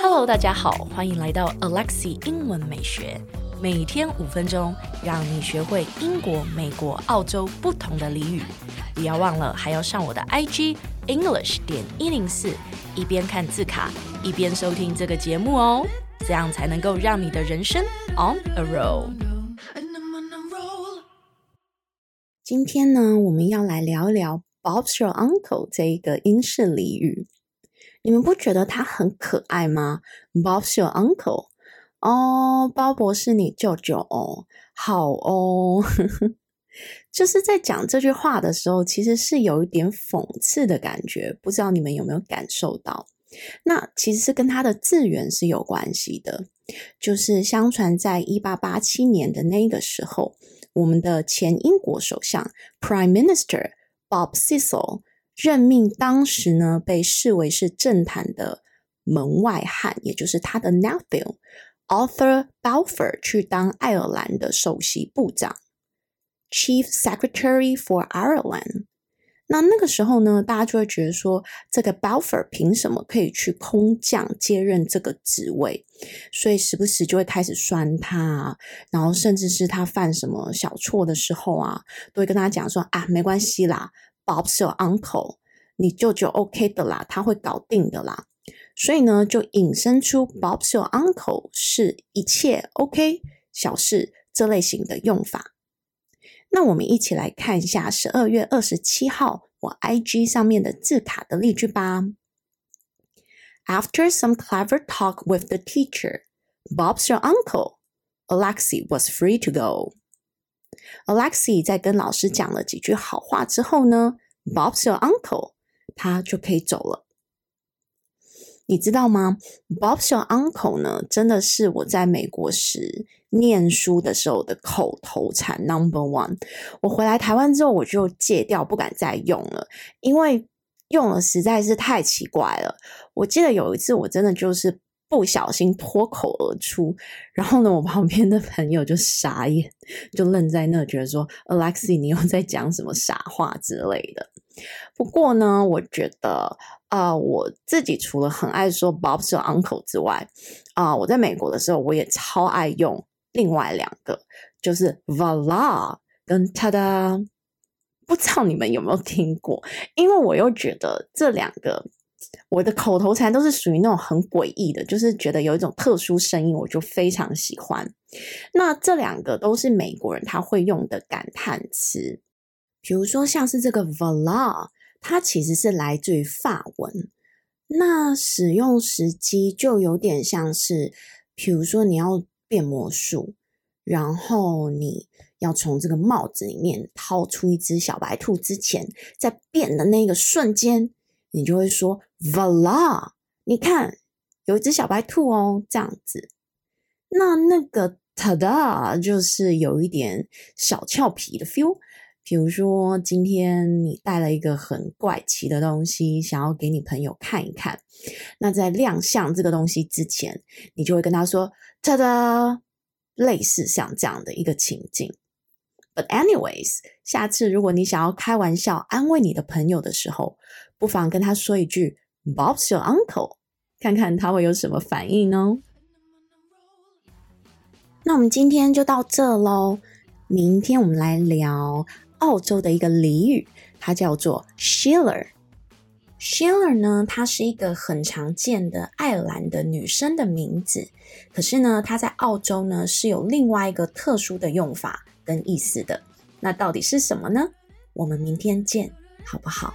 Hello，大家好，欢迎来到 Alexi 英文美学，每天五分钟，让你学会英国、美国、澳洲不同的俚语。不要忘了，还要上我的 IG English 点一零四，一边看字卡，一边收听这个节目哦，这样才能够让你的人生 on a roll。今天呢，我们要来聊一聊 Bob's your uncle 这一个英式俚语。你们不觉得他很可爱吗？Bob's your uncle，哦，鲍伯是你舅舅哦，好哦，就是在讲这句话的时候，其实是有一点讽刺的感觉，不知道你们有没有感受到？那其实是跟他的字源是有关系的，就是相传在一八八七年的那个时候，我们的前英国首相 Prime Minister Bob Cecil。任命当时呢，被视为是政坛的门外汉，也就是他的 nephew Arthur Balfour 去当爱尔兰的首席部长 Chief Secretary for Ireland。那那个时候呢，大家就会觉得说，这个 Balfour 凭什么可以去空降接任这个职位？所以时不时就会开始酸他，然后甚至是他犯什么小错的时候啊，都会跟他讲说啊，没关系啦。Bob's your uncle，你舅舅 OK 的啦，他会搞定的啦。所以呢，就引申出 Bob's your uncle 是一切 OK 小事这类型的用法。那我们一起来看一下十二月二十七号我 IG 上面的字卡的例句吧。After some clever talk with the teacher, Bob's your uncle, Alexi was free to go. Alexi 在跟老师讲了几句好话之后呢，Bob's your uncle，他就可以走了。你知道吗？Bob's your uncle 呢，真的是我在美国时念书的时候的口头禅 number one。我回来台湾之后，我就戒掉，不敢再用了，因为用了实在是太奇怪了。我记得有一次，我真的就是。不小心脱口而出，然后呢，我旁边的朋友就傻眼，就愣在那，觉得说：“Alexi，你又在讲什么傻话之类的。”不过呢，我觉得啊、我自己除了很爱说 Bob's uncle” 之外，啊、我在美国的时候，我也超爱用另外两个，就是 Voila 跟 Tada。不知道你们有没有听过？因为我又觉得这两个。我的口头禅都是属于那种很诡异的，就是觉得有一种特殊声音，我就非常喜欢。那这两个都是美国人他会用的感叹词，比如说像是这个 Voila，它其实是来自于法文。那使用时机就有点像是，比如说你要变魔术，然后你要从这个帽子里面掏出一只小白兔之前，在变的那个瞬间。你就会说 Voila，你看有一只小白兔哦，这样子。那那个 Tada 就是有一点小俏皮的 feel。比如说今天你带了一个很怪奇的东西，想要给你朋友看一看。那在亮相这个东西之前，你就会跟他说 Tada，类似像这样的一个情境。But anyways，下次如果你想要开玩笑安慰你的朋友的时候，不妨跟他说一句 “Bob's your uncle”，看看他会有什么反应呢？那我们今天就到这喽，明天我们来聊澳洲的一个俚语，它叫做 Schiller。Schiller 呢，它是一个很常见的爱尔兰的女生的名字，可是呢，它在澳洲呢是有另外一个特殊的用法跟意思的。那到底是什么呢？我们明天见，好不好？